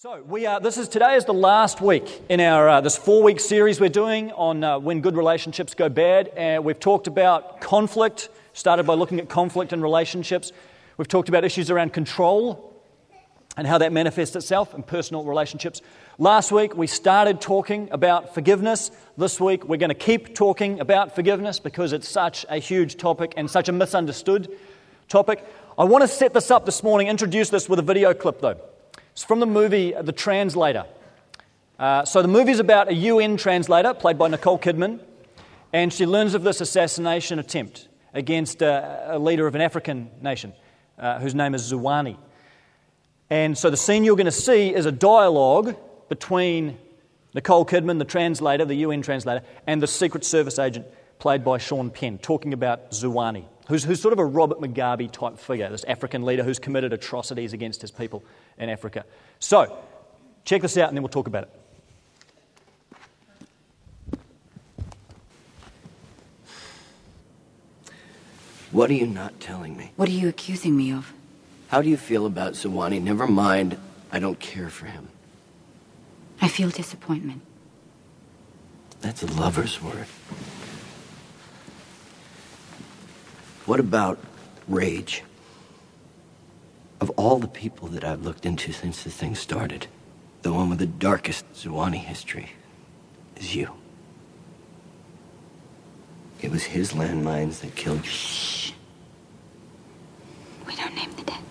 So we are. This is today is the last week in our uh, this four week series we're doing on uh, when good relationships go bad. And we've talked about conflict. Started by looking at conflict in relationships. We've talked about issues around control and how that manifests itself in personal relationships. Last week we started talking about forgiveness. This week we're going to keep talking about forgiveness because it's such a huge topic and such a misunderstood topic. I want to set this up this morning. Introduce this with a video clip though. It's from the movie The Translator. Uh, so the movie's about a UN translator, played by Nicole Kidman, and she learns of this assassination attempt against uh, a leader of an African nation uh, whose name is Zuwanie. And so the scene you're going to see is a dialogue between Nicole Kidman, the translator, the UN translator, and the Secret Service agent played by Sean Penn, talking about Zuwanie, who's, who's sort of a Robert Mugabe type figure, this African leader who's committed atrocities against his people in Africa. So, check this out and then we'll talk about it. What are you not telling me? What are you accusing me of? How do you feel about Zuwanie? Never mind, I don't care for him. I feel disappointment. That's a lover's word. What about rage? Of all the people that I've looked into since this thing started, the one with the darkest Zuwanie history is you. It was his landmines that killed you. Shh. We don't name the dead.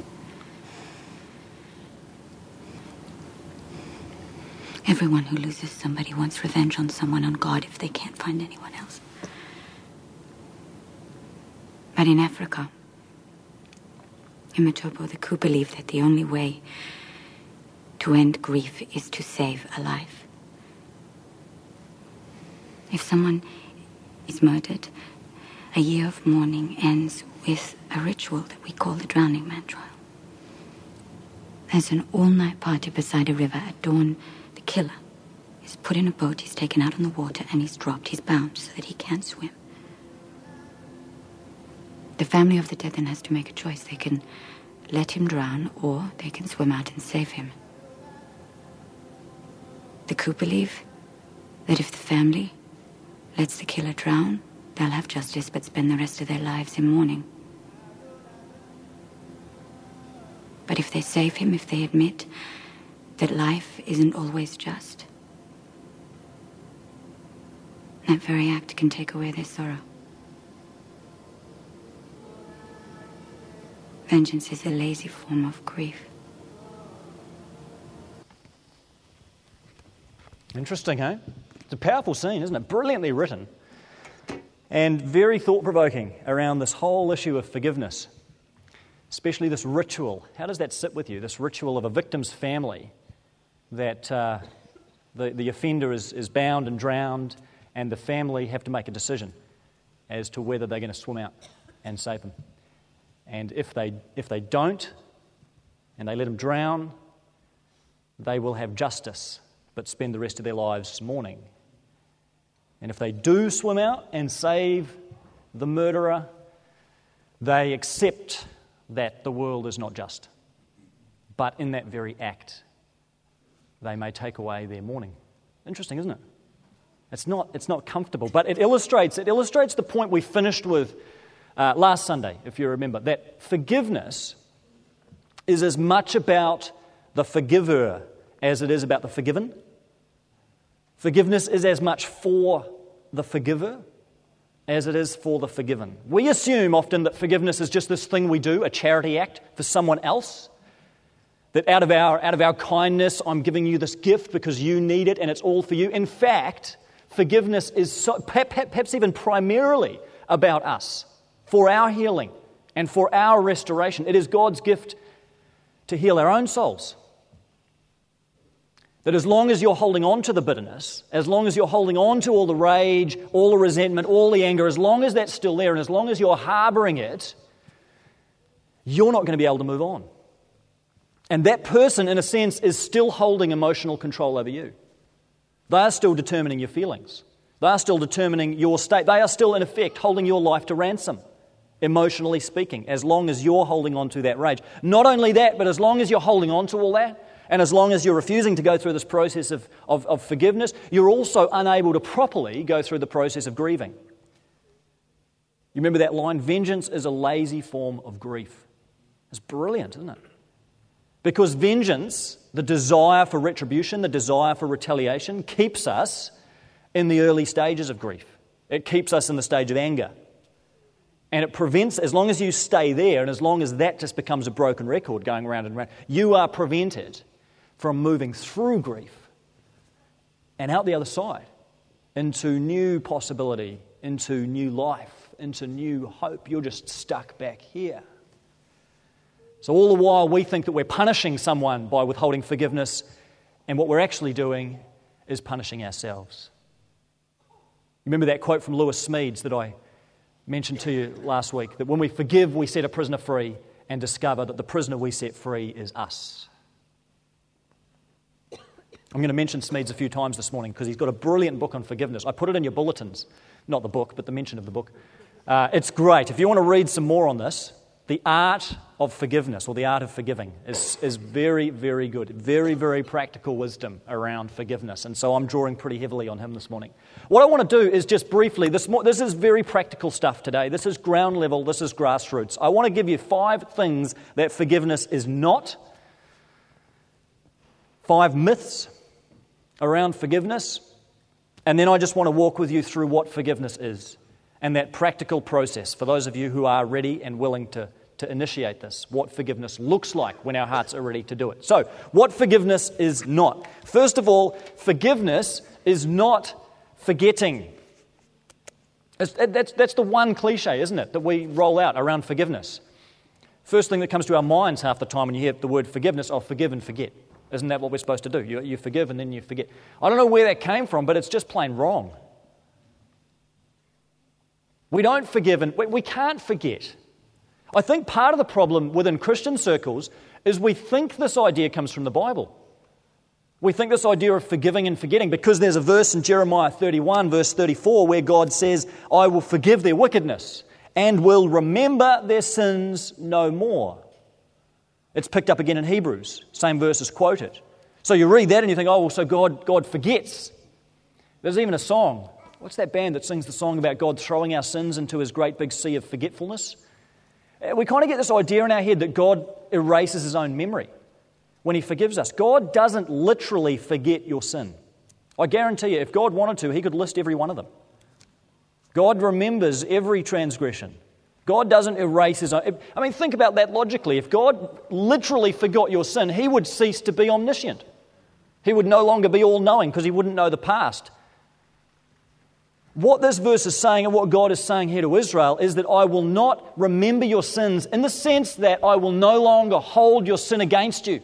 Everyone who loses somebody wants revenge on someone on God if they can't find anyone else. But in Africa, in Matobo, the Ku believe that the only way to end grief is to save a life. If someone is murdered, a year of mourning ends with a ritual that we call the Drowning Man trial. There's an all night party beside a river. At dawn, the killer is put in a boat, he's taken out on the water, and he's dropped. He's bound so that he can't swim. The family of the dead then has to make a choice. They can let him drown, or they can swim out and save him. The Ku believe that if the family lets the killer drown, they'll have justice but spend the rest of their lives in mourning. But if they save him, if they admit that life isn't always just, that very act can take away their sorrow. Vengeance is a lazy form of grief. Interesting, eh? It's a powerful scene, isn't it? Brilliantly written and very thought provoking around this whole issue of forgiveness, especially this ritual. How does that sit with you? This ritual of a victim's family that uh, the, the offender is, is bound and drowned, and the family have to make a decision as to whether they're going to swim out and save him. And if they, if they don't, and they let them drown, they will have justice, but spend the rest of their lives mourning. And if they do swim out and save the murderer, they accept that the world is not just. But in that very act, they may take away their mourning. Interesting, isn't it? It's not, it's not comfortable, but it illustrates, it illustrates the point we finished with uh, last Sunday, if you remember, that forgiveness is as much about the forgiver as it is about the forgiven. Forgiveness is as much for the forgiver as it is for the forgiven. We assume often that forgiveness is just this thing we do, a charity act for someone else. That out of our, out of our kindness, I'm giving you this gift because you need it and it's all for you. In fact, forgiveness is so, perhaps even primarily about us for our healing and for our restoration. It is God's gift to heal our own souls. That as long as you're holding on to the bitterness, as long as you're holding on to all the rage, all the resentment, all the anger, as long as that's still there and as long as you're harboring it, you're not going to be able to move on. And that person, in a sense, is still holding emotional control over you. They are still determining your feelings. They are still determining your state. They are still, in effect, holding your life to ransom emotionally speaking, as long as you're holding on to that rage. Not only that, but as long as you're holding on to all that, and as long as you're refusing to go through this process of, of, of forgiveness, you're also unable to properly go through the process of grieving. You remember that line? Vengeance is a lazy form of grief. It's brilliant, isn't it? Because vengeance, the desire for retribution, the desire for retaliation, keeps us in the early stages of grief. It keeps us in the stage of anger. And it prevents, as long as you stay there, and as long as that just becomes a broken record going around and around, you are prevented from moving through grief and out the other side into new possibility, into new life, into new hope. You're just stuck back here. So, all the while, we think that we're punishing someone by withholding forgiveness, and what we're actually doing is punishing ourselves. Remember that quote from Lewis Smedes that I mentioned to you last week that when we forgive, we set a prisoner free and discover that the prisoner we set free is us. I'm going to mention Smedes a few times this morning because he's got a brilliant book on forgiveness. I put it in your bulletins, not the book, but the mention of the book. Uh, it's great. If you want to read some more on this, the art of forgiveness or the art of forgiving is, is very, very good. Very, very practical wisdom around forgiveness. And so I'm drawing pretty heavily on him this morning. What I want to do is just briefly, this, this is very practical stuff today. This is ground level, this is grassroots. I want to give you five things that forgiveness is not, five myths around forgiveness, and then I just want to walk with you through what forgiveness is and that practical process for those of you who are ready and willing to, to initiate this, what forgiveness looks like when our hearts are ready to do it. So, what forgiveness is not. First of all, forgiveness is not forgetting. That's, that's the one cliche, isn't it, that we roll out around forgiveness. First thing that comes to our minds half the time when you hear the word forgiveness, oh, forgive and forget. Isn't that what we're supposed to do? You, you forgive and then you forget. I don't know where that came from, but it's just plain wrong. We don't forgive and we can't forget. I think part of the problem within Christian circles is we think this idea comes from the Bible. We think this idea of forgiving and forgetting because there's a verse in Jeremiah 31, verse 34, where God says, I will forgive their wickedness and will remember their sins no more. It's picked up again in Hebrews, same verse is quoted. So you read that and you think, oh, well, so God, God forgets. There's even a song What's that band that sings the song about God throwing our sins into his great big sea of forgetfulness? Uh, we kind of get this idea in our head that God erases his own memory when he forgives us. God doesn't literally forget your sin. I guarantee you, if God wanted to, he could list every one of them. God remembers every transgression. God doesn't erase his own. I mean, think about that logically. If God literally forgot your sin, he would cease to be omniscient. He would no longer be all knowing because he wouldn't know the past. What this verse is saying and what God is saying here to Israel is that I will not remember your sins in the sense that I will no longer hold your sin against you.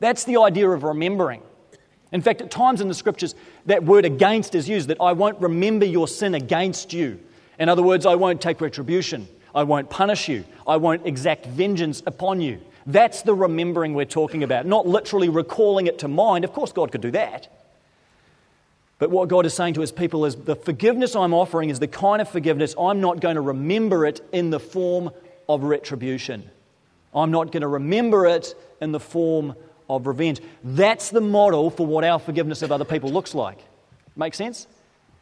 That's the idea of remembering. In fact, at times in the scriptures, that word against is used that I won't remember your sin against you. In other words, I won't take retribution. I won't punish you. I won't exact vengeance upon you. That's the remembering we're talking about, not literally recalling it to mind. Of course, God could do that. But what God is saying to his people is the forgiveness I'm offering is the kind of forgiveness I'm not going to remember it in the form of retribution. I'm not going to remember it in the form of revenge. That's the model for what our forgiveness of other people looks like. Make sense?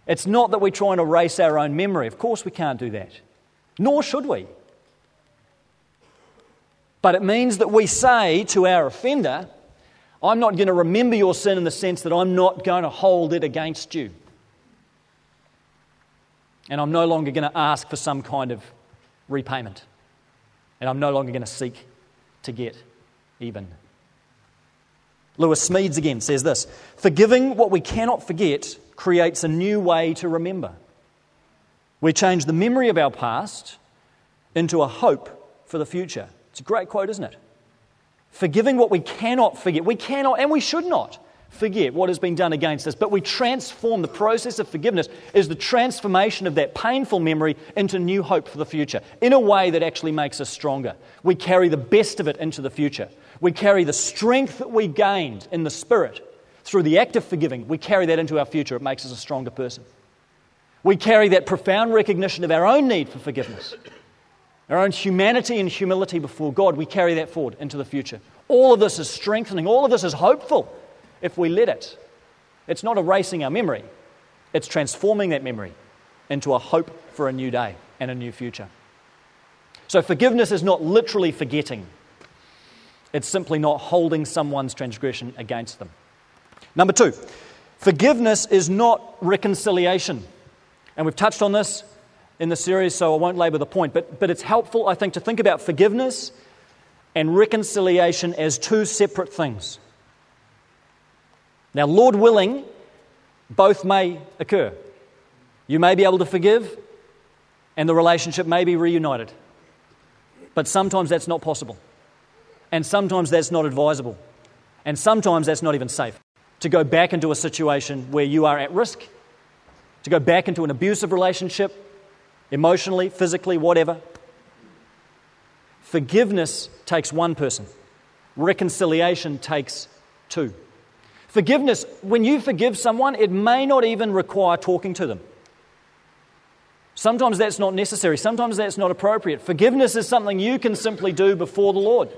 It's not that we're trying to erase our own memory. Of course, we can't do that. Nor should we. But it means that we say to our offender, I'm not going to remember your sin in the sense that I'm not going to hold it against you. And I'm no longer going to ask for some kind of repayment. And I'm no longer going to seek to get even. Lewis Smedes again says this Forgiving what we cannot forget creates a new way to remember. We change the memory of our past into a hope for the future. It's a great quote, isn't it? Forgiving what we cannot forget. We cannot and we should not forget what has been done against us, but we transform the process of forgiveness is the transformation of that painful memory into new hope for the future in a way that actually makes us stronger. We carry the best of it into the future. We carry the strength that we gained in the spirit through the act of forgiving. We carry that into our future. It makes us a stronger person. We carry that profound recognition of our own need for forgiveness our own humanity and humility before God, we carry that forward into the future. All of this is strengthening, all of this is hopeful if we let it. It's not erasing our memory, it's transforming that memory into a hope for a new day and a new future. So, forgiveness is not literally forgetting, it's simply not holding someone's transgression against them. Number two, forgiveness is not reconciliation. And we've touched on this in the series, so I won't labour the point. But, but it's helpful, I think, to think about forgiveness and reconciliation as two separate things. Now, Lord willing, both may occur. You may be able to forgive, and the relationship may be reunited. But sometimes that's not possible. And sometimes that's not advisable. And sometimes that's not even safe. To go back into a situation where you are at risk, to go back into an abusive relationship, emotionally, physically, whatever. Forgiveness takes one person, reconciliation takes two. Forgiveness, when you forgive someone, it may not even require talking to them. Sometimes that's not necessary. Sometimes that's not appropriate. Forgiveness is something you can simply do before the Lord.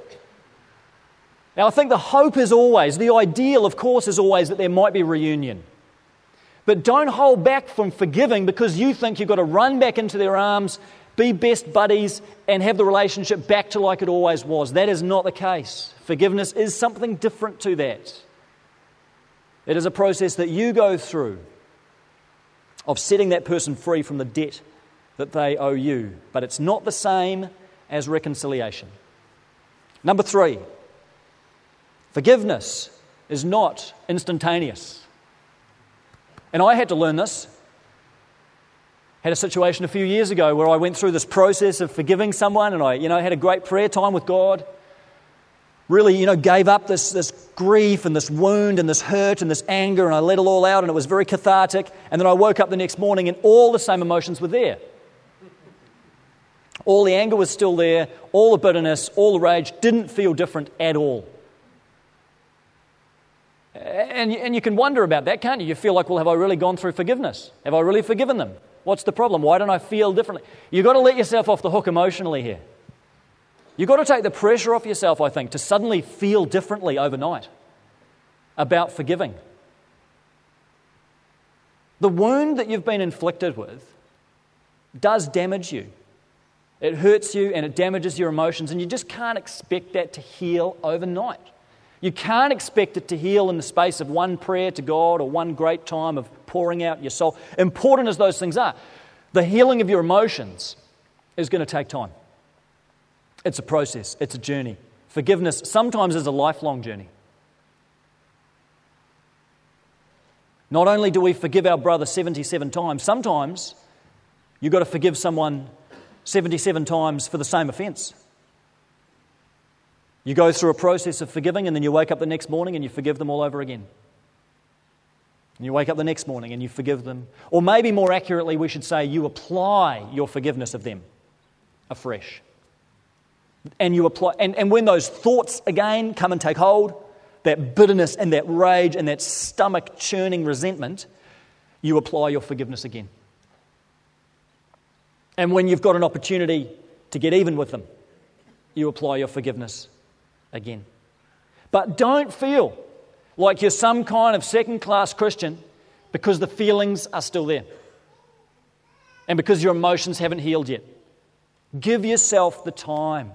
Now, I think the hope is always, the ideal, of course, is always that there might be reunion. But don't hold back from forgiving because you think you've got to run back into their arms, be best buddies, and have the relationship back to like it always was. That is not the case. Forgiveness is something different to that. It is a process that you go through of setting that person free from the debt that they owe you. But it's not the same as reconciliation. Number three, forgiveness is not instantaneous. And I had to learn this. Had a situation a few years ago where I went through this process of forgiving someone and I, you know, had a great prayer time with God really, you know, gave up this, this grief and this wound and this hurt and this anger, and I let it all out, and it was very cathartic. And then I woke up the next morning, and all the same emotions were there. All the anger was still there, all the bitterness, all the rage didn't feel different at all. And, and you can wonder about that, can't you? You feel like, well, have I really gone through forgiveness? Have I really forgiven them? What's the problem? Why don't I feel differently? You've got to let yourself off the hook emotionally here. You've got to take the pressure off yourself, I think, to suddenly feel differently overnight about forgiving. The wound that you've been inflicted with does damage you. It hurts you and it damages your emotions, and you just can't expect that to heal overnight. You can't expect it to heal in the space of one prayer to God or one great time of pouring out your soul. Important as those things are, the healing of your emotions is going to take time. It's a process, it's a journey. Forgiveness sometimes is a lifelong journey. Not only do we forgive our brother 77 times, sometimes you've got to forgive someone 77 times for the same offense. You go through a process of forgiving, and then you wake up the next morning and you forgive them all over again. And you wake up the next morning and you forgive them. Or maybe more accurately, we should say you apply your forgiveness of them afresh and you apply and, and when those thoughts again come and take hold that bitterness and that rage and that stomach churning resentment you apply your forgiveness again and when you've got an opportunity to get even with them you apply your forgiveness again but don't feel like you're some kind of second class christian because the feelings are still there and because your emotions haven't healed yet give yourself the time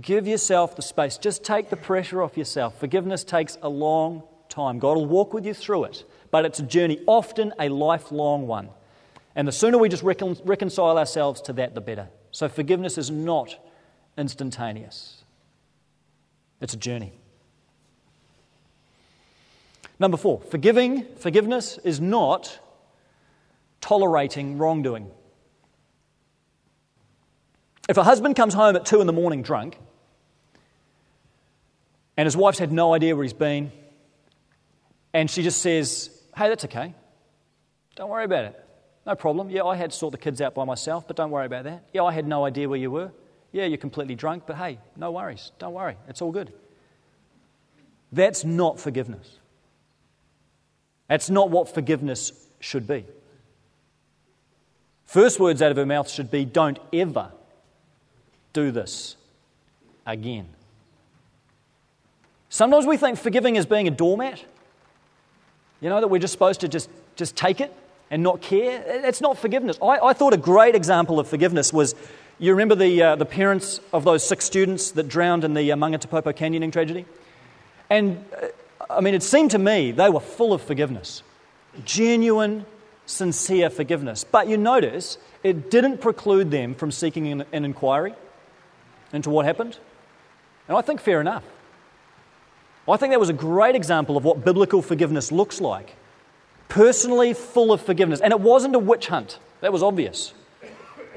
Give yourself the space. Just take the pressure off yourself. Forgiveness takes a long time. God will walk with you through it, but it's a journey, often a lifelong one. And the sooner we just recon- reconcile ourselves to that, the better. So forgiveness is not instantaneous, it's a journey. Number four, forgiving, forgiveness is not tolerating wrongdoing. If a husband comes home at two in the morning drunk, and his wife's had no idea where he's been, and she just says, Hey, that's okay. Don't worry about it. No problem. Yeah, I had to sort the kids out by myself, but don't worry about that. Yeah, I had no idea where you were. Yeah, you're completely drunk, but hey, no worries. Don't worry. It's all good. That's not forgiveness. That's not what forgiveness should be. First words out of her mouth should be, Don't ever do this again. Sometimes we think forgiving is being a doormat. You know, that we're just supposed to just, just take it and not care. It's not forgiveness. I, I thought a great example of forgiveness was you remember the, uh, the parents of those six students that drowned in the uh, Mangatepopo canyoning tragedy? And uh, I mean, it seemed to me they were full of forgiveness, genuine, sincere forgiveness. But you notice it didn't preclude them from seeking an, an inquiry into what happened. And I think fair enough. I think that was a great example of what biblical forgiveness looks like. Personally full of forgiveness. And it wasn't a witch hunt, that was obvious.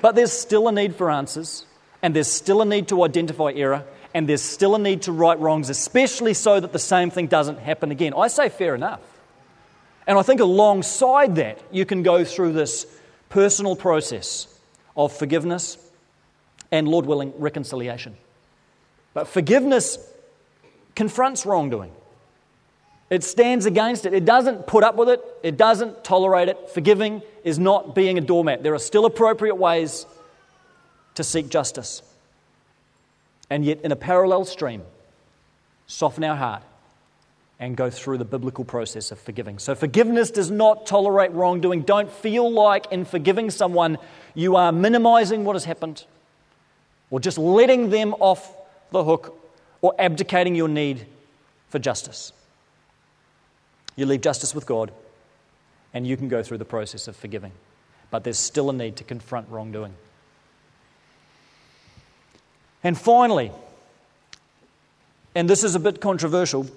But there's still a need for answers, and there's still a need to identify error, and there's still a need to right wrongs, especially so that the same thing doesn't happen again. I say fair enough. And I think alongside that, you can go through this personal process of forgiveness and, Lord willing, reconciliation. But forgiveness confronts wrongdoing. It stands against it. It doesn't put up with it. It doesn't tolerate it. Forgiving is not being a doormat. There are still appropriate ways to seek justice. And yet, in a parallel stream, soften our heart and go through the biblical process of forgiving. So, forgiveness does not tolerate wrongdoing. Don't feel like in forgiving someone you are minimizing what has happened or just letting them off the hook or abdicating your need for justice. You leave justice with God, and you can go through the process of forgiving. But there's still a need to confront wrongdoing. And finally, and this is a bit controversial,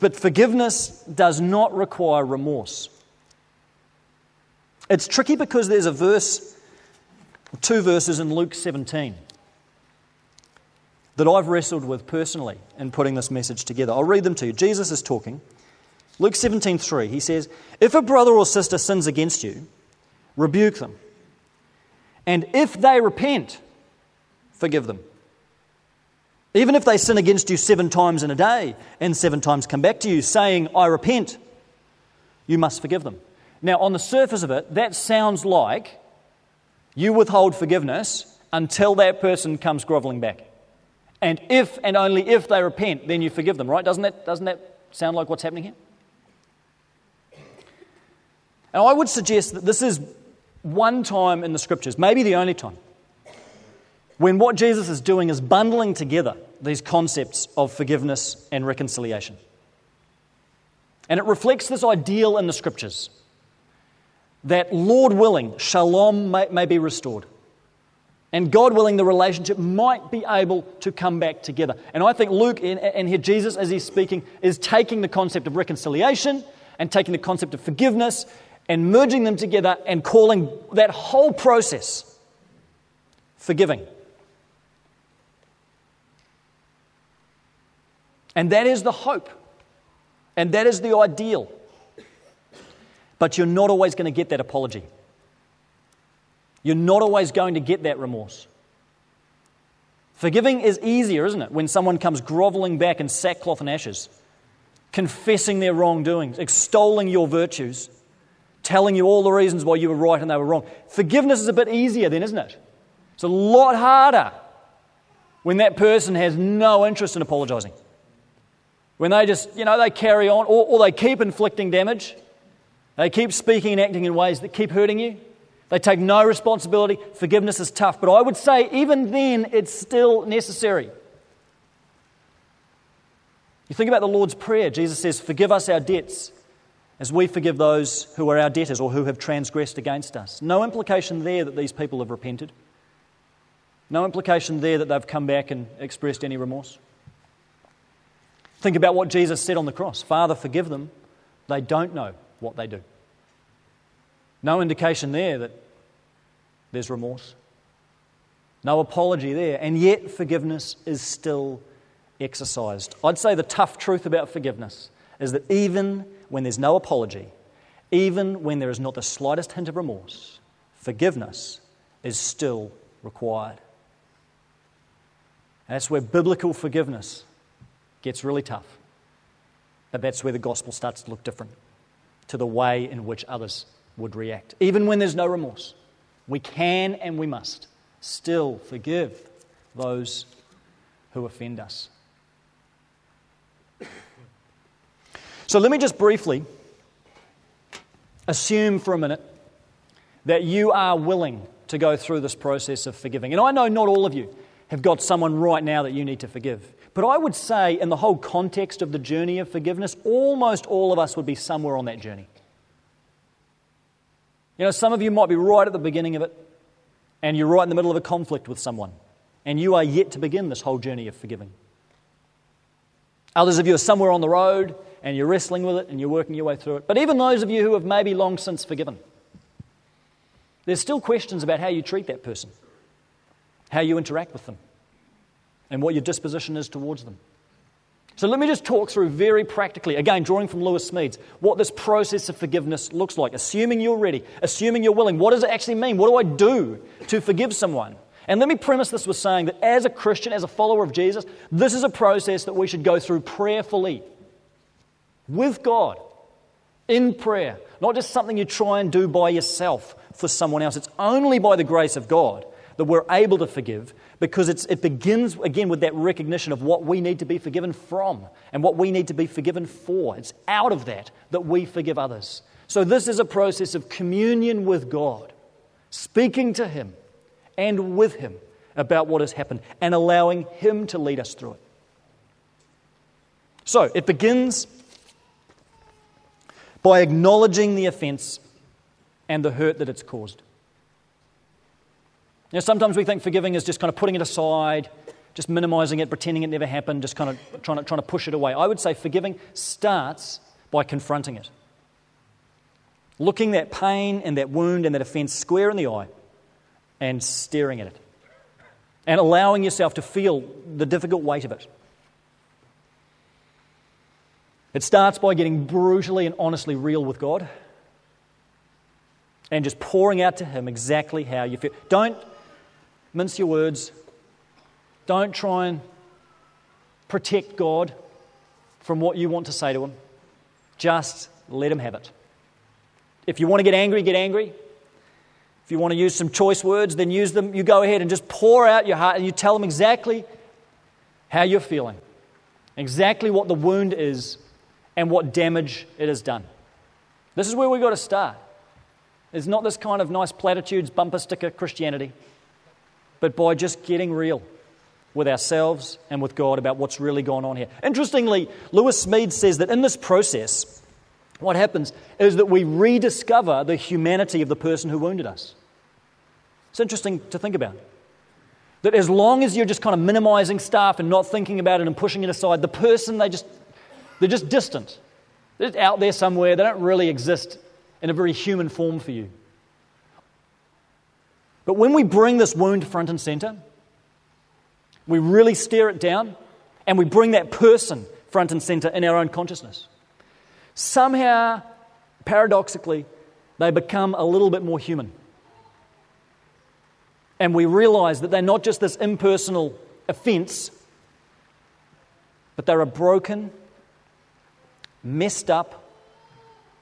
but forgiveness does not require remorse. It's tricky because there's a verse, two verses in Luke 17 that I've wrestled with personally in putting this message together. I'll read them to you. Jesus is talking. Luke 17:3. He says, "If a brother or sister sins against you, rebuke them. And if they repent, forgive them. Even if they sin against you 7 times in a day and 7 times come back to you saying, "I repent," you must forgive them." Now, on the surface of it, that sounds like you withhold forgiveness until that person comes groveling back. And if and only if they repent, then you forgive them, right? Doesn't that, doesn't that sound like what's happening here? And I would suggest that this is one time in the scriptures, maybe the only time, when what Jesus is doing is bundling together these concepts of forgiveness and reconciliation. And it reflects this ideal in the scriptures that, Lord willing, shalom may, may be restored. And God willing, the relationship might be able to come back together. And I think Luke, and here Jesus, as he's speaking, is taking the concept of reconciliation and taking the concept of forgiveness and merging them together and calling that whole process forgiving. And that is the hope. And that is the ideal. But you're not always going to get that apology. You're not always going to get that remorse. Forgiving is easier, isn't it, when someone comes groveling back in sackcloth and ashes, confessing their wrongdoings, extolling your virtues, telling you all the reasons why you were right and they were wrong. Forgiveness is a bit easier then, isn't it? It's a lot harder when that person has no interest in apologizing. When they just, you know, they carry on or, or they keep inflicting damage, they keep speaking and acting in ways that keep hurting you. They take no responsibility. Forgiveness is tough. But I would say, even then, it's still necessary. You think about the Lord's Prayer. Jesus says, Forgive us our debts as we forgive those who are our debtors or who have transgressed against us. No implication there that these people have repented. No implication there that they've come back and expressed any remorse. Think about what Jesus said on the cross Father, forgive them. They don't know what they do. No indication there that there's remorse. No apology there. And yet, forgiveness is still exercised. I'd say the tough truth about forgiveness is that even when there's no apology, even when there is not the slightest hint of remorse, forgiveness is still required. And that's where biblical forgiveness gets really tough. But that's where the gospel starts to look different to the way in which others would react. Even when there's no remorse, we can and we must still forgive those who offend us. So let me just briefly assume for a minute that you are willing to go through this process of forgiving. And I know not all of you have got someone right now that you need to forgive. But I would say, in the whole context of the journey of forgiveness, almost all of us would be somewhere on that journey. You know, some of you might be right at the beginning of it, and you're right in the middle of a conflict with someone, and you are yet to begin this whole journey of forgiving. Others of you are somewhere on the road, and you're wrestling with it, and you're working your way through it. But even those of you who have maybe long since forgiven, there's still questions about how you treat that person, how you interact with them, and what your disposition is towards them. So let me just talk through very practically, again, drawing from Lewis Smedes, what this process of forgiveness looks like. Assuming you're ready, assuming you're willing. What does it actually mean? What do I do to forgive someone? And let me premise this with saying that as a Christian, as a follower of Jesus, this is a process that we should go through prayerfully with God in prayer, not just something you try and do by yourself for someone else. It's only by the grace of God that we're able to forgive because it begins again with that recognition of what we need to be forgiven from and what we need to be forgiven for. It's out of that that we forgive others. So, this is a process of communion with God, speaking to Him and with Him about what has happened and allowing Him to lead us through it. So, it begins by acknowledging the offense and the hurt that it's caused. Know, sometimes we think forgiving is just kind of putting it aside, just minimizing it, pretending it never happened, just kind of trying to, trying to push it away. I would say forgiving starts by confronting it. Looking that pain and that wound and that offense square in the eye and staring at it. And allowing yourself to feel the difficult weight of it. It starts by getting brutally and honestly real with God and just pouring out to Him exactly how you feel. Don't mince your words. Don't try and protect God from what you want to say to Him. Just let Him have it. If you want to get angry, get angry. If you want to use some choice words, then use them. You go ahead and just pour out your heart and you tell Him exactly how you're feeling, exactly what the wound is, and what damage it has done. This is where we've got to start. It's not this kind of nice platitudes, bumper sticker Christianity, but by just getting real with ourselves and with God about what's really going on here. Interestingly, Lewis Smedes says that in this process, what happens is that we rediscover the humanity of the person who wounded us. It's interesting to think about. That as long as you're just kind of minimizing stuff and not thinking about it and pushing it aside, the person, they just, they're just distant. They're out there somewhere. They don't really exist in a very human form for you. But when we bring this wound front and center, we really stare it down and we bring that person front and center in our own consciousness. Somehow, paradoxically, they become a little bit more human. And we realize that they're not just this impersonal offense, but they're a broken, messed up,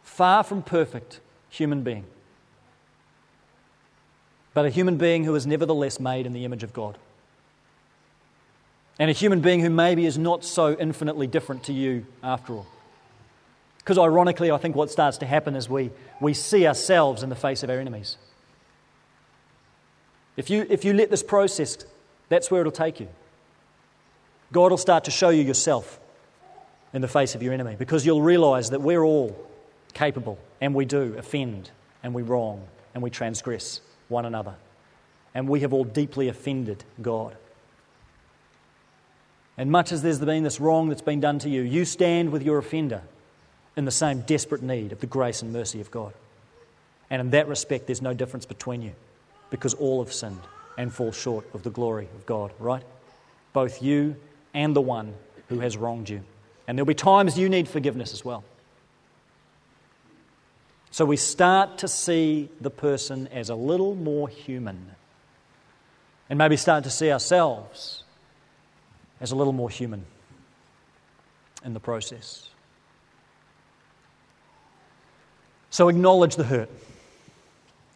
far from perfect human being, but a human being who is nevertheless made in the image of God. And a human being who maybe is not so infinitely different to you after all. Because ironically, I think what starts to happen is we, we see ourselves in the face of our enemies. If you, if you let this process, that's where it'll take you. God will start to show you yourself in the face of your enemy because you'll realize that we're all capable, and we do offend, and we wrong, and we transgress one another. And we have all deeply offended God. And much as there's been this wrong that's been done to you, you stand with your offender in the same desperate need of the grace and mercy of God. And in that respect, there's no difference between you because all have sinned and fall short of the glory of God, right? Both you and the one who has wronged you. And there'll be times you need forgiveness as well. So we start to see the person as a little more human. And maybe start to see ourselves as a little more human in the process. So acknowledge the hurt.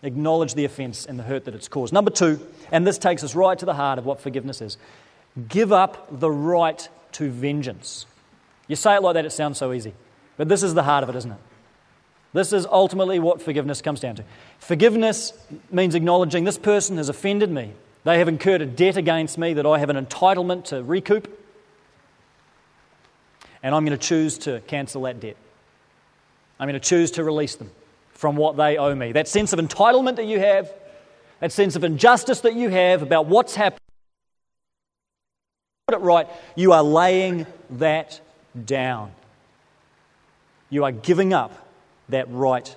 Acknowledge the offense and the hurt that it's caused. Number two, and this takes us right to the heart of what forgiveness is give up the right to vengeance. You say it like that, it sounds so easy. But this is the heart of it, isn't it? This is ultimately what forgiveness comes down to. Forgiveness means acknowledging this person has offended me. They have incurred a debt against me that I have an entitlement to recoup. And I'm going to choose to cancel that debt. I'm going to choose to release them from what they owe me. That sense of entitlement that you have, that sense of injustice that you have about what's happened, put it right, you are laying that down. You are giving up that right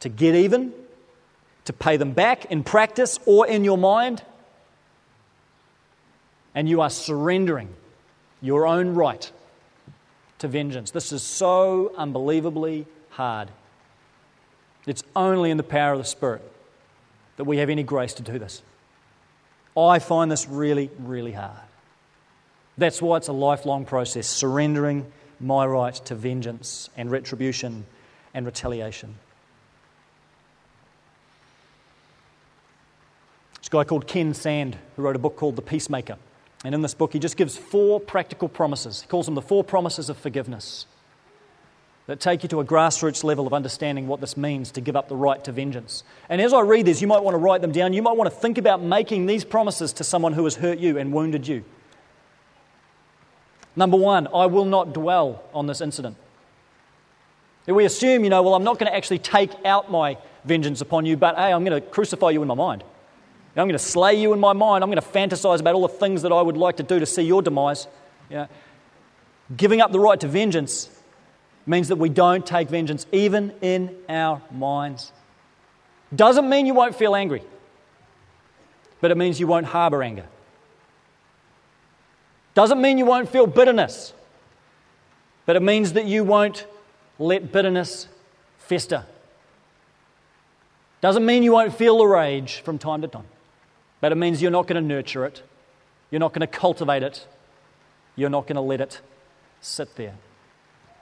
to get even, to pay them back in practice or in your mind, and you are surrendering your own right to vengeance. This is so unbelievably hard. It's only in the power of the Spirit that we have any grace to do this. I find this really, really hard. That's why it's a lifelong process, surrendering my right to vengeance and retribution and retaliation. This guy called Ken Sande, who wrote a book called The Peacemaker. And in this book, he just gives four practical promises. He calls them the four promises of forgiveness that take you to a grassroots level of understanding what this means to give up the right to vengeance. And as I read these, you might want to write them down. You might want to think about making these promises to someone who has hurt you and wounded you. Number one, I will not dwell on this incident. If we assume, you know, well, I'm not going to actually take out my vengeance upon you, but hey, I'm going to crucify you in my mind. I'm going to slay you in my mind. I'm going to fantasize about all the things that I would like to do to see your demise. Yeah. Giving up the right to vengeance means that we don't take vengeance even in our minds. Doesn't mean you won't feel angry, but it means you won't harbor anger. Doesn't mean you won't feel bitterness, but it means that you won't let bitterness fester. Doesn't mean you won't feel the rage from time to time, but it means you're not going to nurture it, you're not going to cultivate it, you're not going to let it sit there.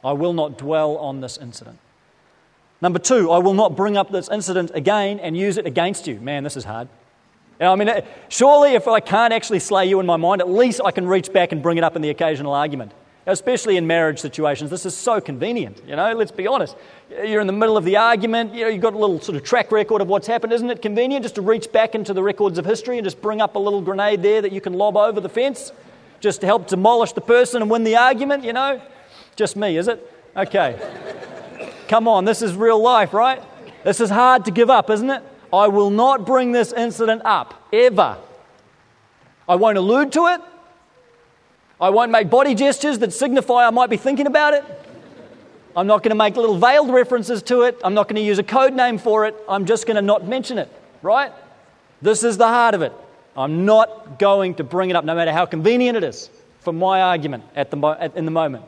I will not dwell on this incident. Number two, I will not bring up this incident again and use it against you. Man, this is hard. Know, I mean, surely if I can't actually slay you in my mind, at least I can reach back and bring it up in the occasional argument especially in marriage situations. This is so convenient, you know, let's be honest. You're in the middle of the argument, you know, you've got a little sort of track record of what's happened. Isn't it convenient just to reach back into the records of history and just bring up a little grenade there that you can lob over the fence just to help demolish the person and win the argument, you know? Just me, is it? Okay. Come on, this is real life, right? This is hard to give up, isn't it? I will not bring this incident up, ever. I won't allude to it. I won't make body gestures that signify I might be thinking about it. I'm not going to make little veiled references to it. I'm not going to use a code name for it. I'm just going to not mention it, right? This is the heart of it. I'm not going to bring it up, no matter how convenient it is for my argument at the, at, in the moment.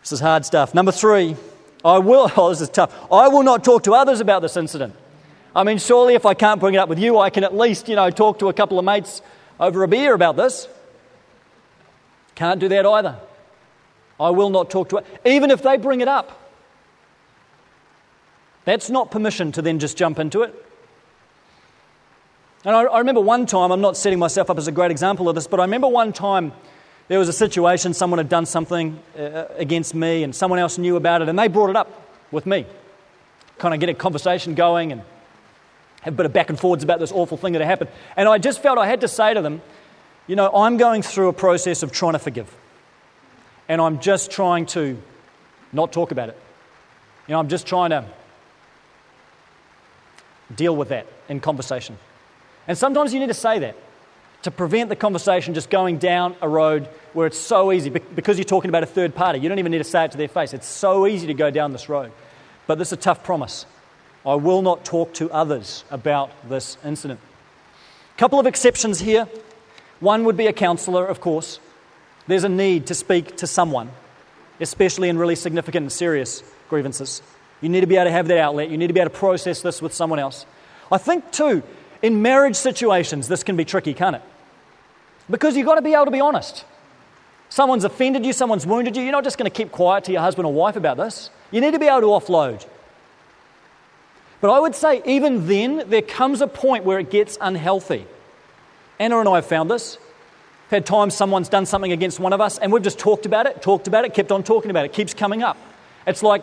This is hard stuff. Number three, I will, oh, this is tough. I will not talk to others about this incident. I mean, surely if I can't bring it up with you, I can at least, you know, talk to a couple of mates over a beer about this. Can't do that either. I will not talk to it, even if they bring it up. That's not permission to then just jump into it. And I, I, remember one time, I'm not setting myself up as a great example of this, but I remember one time there was a situation, someone had done something uh, against me, and someone else knew about it, and they brought it up with me. Kind of get a conversation going and have a bit of back and forwards about this awful thing that had happened. And I just felt I had to say to them, you know, I'm going through a process of trying to forgive. And I'm just trying to not talk about it. You know, I'm just trying to deal with that in conversation. And sometimes you need to say that to prevent the conversation just going down a road where it's so easy because you're talking about a third party. You don't even need to say it to their face. It's so easy to go down this road. But this is a tough promise. I will not talk to others about this incident. A couple of exceptions here. One would be a counselor, of course. There's a need to speak to someone, especially in really significant and serious grievances. You need to be able to have that outlet. You need to be able to process this with someone else. I think, too, in marriage situations, this can be tricky, can't it? Because you've got to be able to be honest. Someone's offended you, someone's wounded you. You're not just going to keep quiet to your husband or wife about this. You need to be able to offload. But I would say, even then, there comes a point where it gets unhealthy. Anna and I have found this. We've had times someone's done something against one of us and we've just talked about it, talked about it, kept on talking about it, it keeps coming up. It's like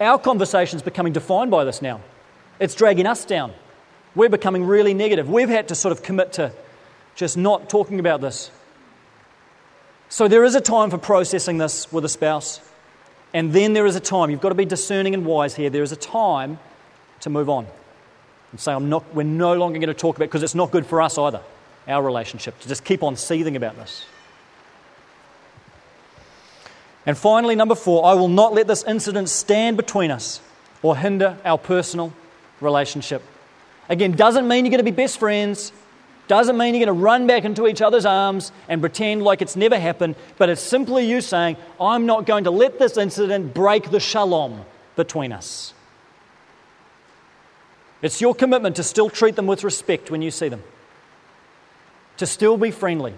our conversation's becoming defined by this now. It's dragging us down. We're becoming really negative. We've had to sort of commit to just not talking about this. So there is a time for processing this with a spouse. And then there is a time, you've got to be discerning and wise here. There is a time to move on and say, I'm not, we're no longer going to talk about it because it's not good for us either, our relationship, to just keep on seething about this. And finally, number four, I will not let this incident stand between us or hinder our personal relationship. Again, doesn't mean you're going to be best friends, doesn't mean you're going to run back into each other's arms and pretend like it's never happened, but it's simply you saying, I'm not going to let this incident break the shalom between us. It's your commitment to still treat them with respect when you see them, to still be friendly,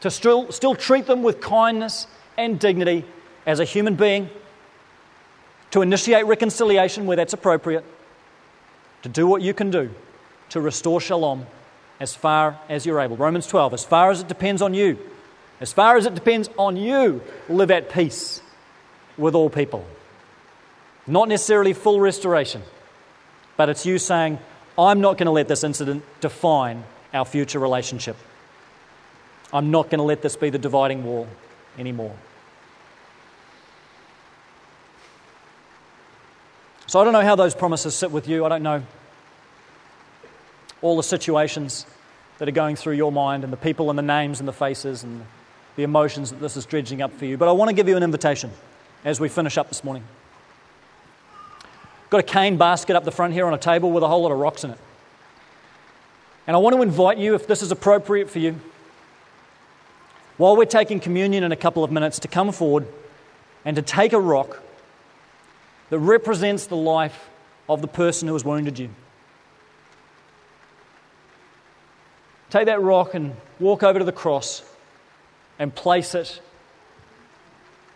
to still, still treat them with kindness and dignity as a human being, to initiate reconciliation where that's appropriate, to do what you can do to restore shalom as far as you're able. Romans 12, as far as it depends on you, as far as it depends on you, live at peace with all people. Not necessarily full restoration, but it's you saying, I'm not going to let this incident define our future relationship. I'm not going to let this be the dividing wall anymore. So I don't know how those promises sit with you. I don't know all the situations that are going through your mind and the people and the names and the faces and the emotions that this is dredging up for you. But I want to give you an invitation as we finish up this morning. Got a cane basket up the front here on a table with a whole lot of rocks in it. And I want to invite you, if this is appropriate for you, while we're taking communion in a couple of minutes, to come forward and to take a rock that represents the life of the person who has wounded you. Take that rock and walk over to the cross and place it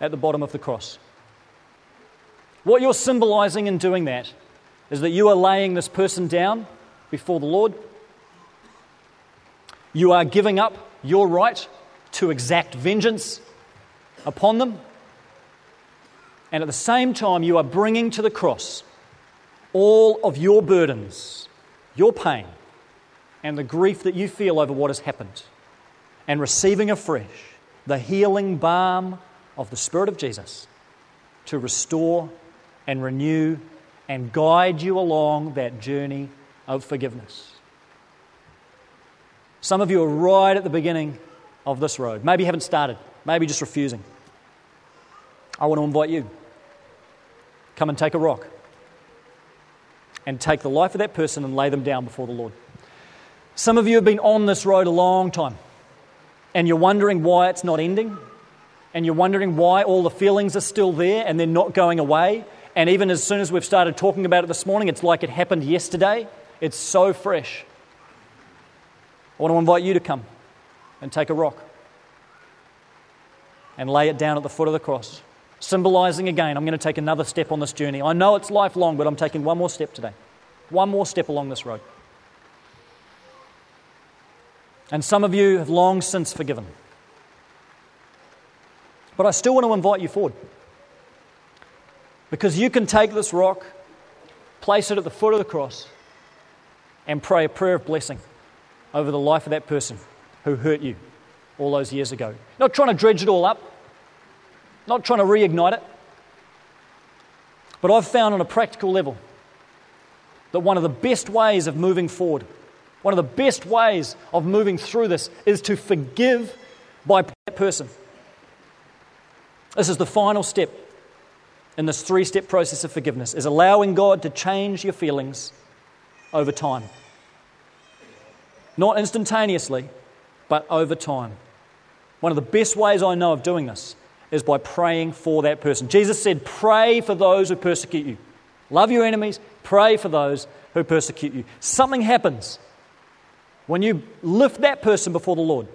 at the bottom of the cross. What you're symbolizing in doing that is that you are laying this person down before the Lord. You are giving up your right to exact vengeance upon them. And at the same time, you are bringing to the cross all of your burdens, your pain, and the grief that you feel over what has happened, and receiving afresh the healing balm of the Spirit of Jesus to restore and renew and guide you along that journey of forgiveness. Some of you are right at the beginning of this road. Maybe you haven't started, maybe just refusing. I want to invite you. Come and take a rock and take the life of that person and lay them down before the Lord. Some of you have been on this road a long time, and you're wondering why it's not ending, and you're wondering why all the feelings are still there and they're not going away. And even as soon as we've started talking about it this morning, it's like it happened yesterday. It's so fresh. I want to invite you to come and take a rock and lay it down at the foot of the cross, symbolizing again, I'm going to take another step on this journey. I know it's lifelong, but I'm taking one more step today, one more step along this road. And some of you have long since forgiven. But I still want to invite you forward. Because you can take this rock, place it at the foot of the cross, and pray a prayer of blessing over the life of that person who hurt you all those years ago. Not trying to dredge it all up, not trying to reignite it. But I've found on a practical level that one of the best ways of moving forward one of the best ways of moving through this is to forgive by that person. This is the final step in this three step process of forgiveness is allowing God to change your feelings over time. Not instantaneously, but over time. One of the best ways I know of doing this is by praying for that person. Jesus said, Pray for those who persecute you. Love your enemies, pray for those who persecute you. Something happens when you lift that person before the Lord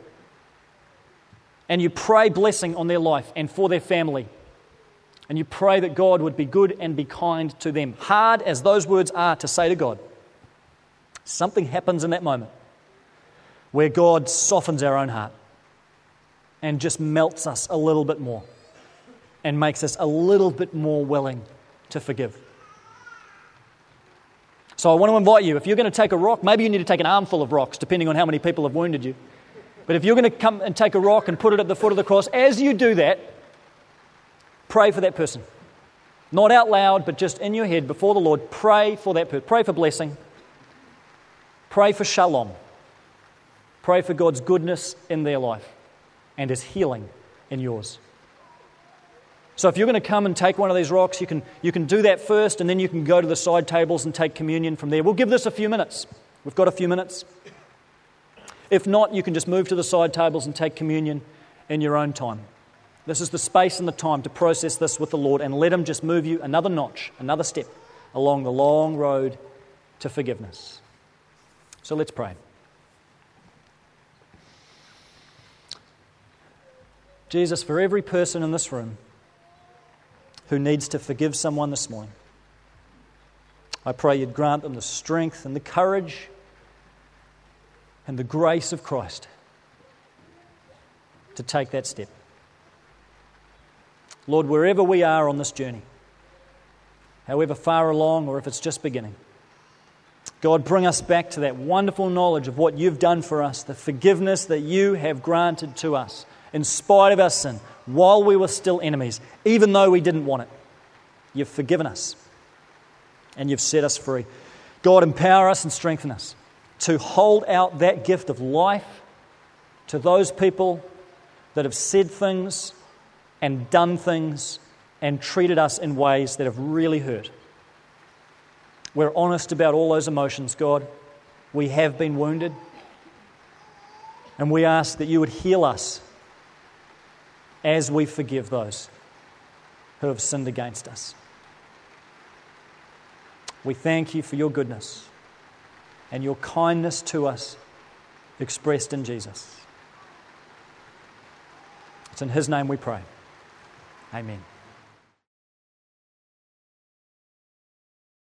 and you pray blessing on their life and for their family, and you pray that God would be good and be kind to them, hard as those words are to say to God, something happens in that moment where God softens our own heart and just melts us a little bit more and makes us a little bit more willing to forgive. So I want to invite you, if you're going to take a rock, maybe you need to take an armful of rocks, depending on how many people have wounded you. But if you're going to come and take a rock and put it at the foot of the cross, as you do that, pray for that person. Not out loud, but just in your head before the Lord, pray for that person. Pray for blessing. Pray for shalom. Pray for God's goodness in their life and His healing in yours. So if you're going to come and take one of these rocks, you can, you can do that first, and then you can go to the side tables and take communion from there. We'll give this a few minutes. We've got a few minutes. If not, you can just move to the side tables and take communion in your own time. This is the space and the time to process this with the Lord and let Him just move you another notch, another step along the long road to forgiveness. So let's pray. Jesus, for every person in this room who needs to forgive someone this morning, I pray you'd grant them the strength and the courage and the grace of Christ to take that step. Lord, wherever we are on this journey, however far along or if it's just beginning, God, bring us back to that wonderful knowledge of what you've done for us, the forgiveness that you have granted to us in spite of our sin, while we were still enemies, even though we didn't want it. You've forgiven us and you've set us free. God, empower us and strengthen us to hold out that gift of life to those people that have said things and done things and treated us in ways that have really hurt. We're honest about all those emotions, God. We have been wounded. And we ask that you would heal us as we forgive those who have sinned against us. We thank you for your goodness and your kindness to us expressed in Jesus. It's in His name we pray. Amen.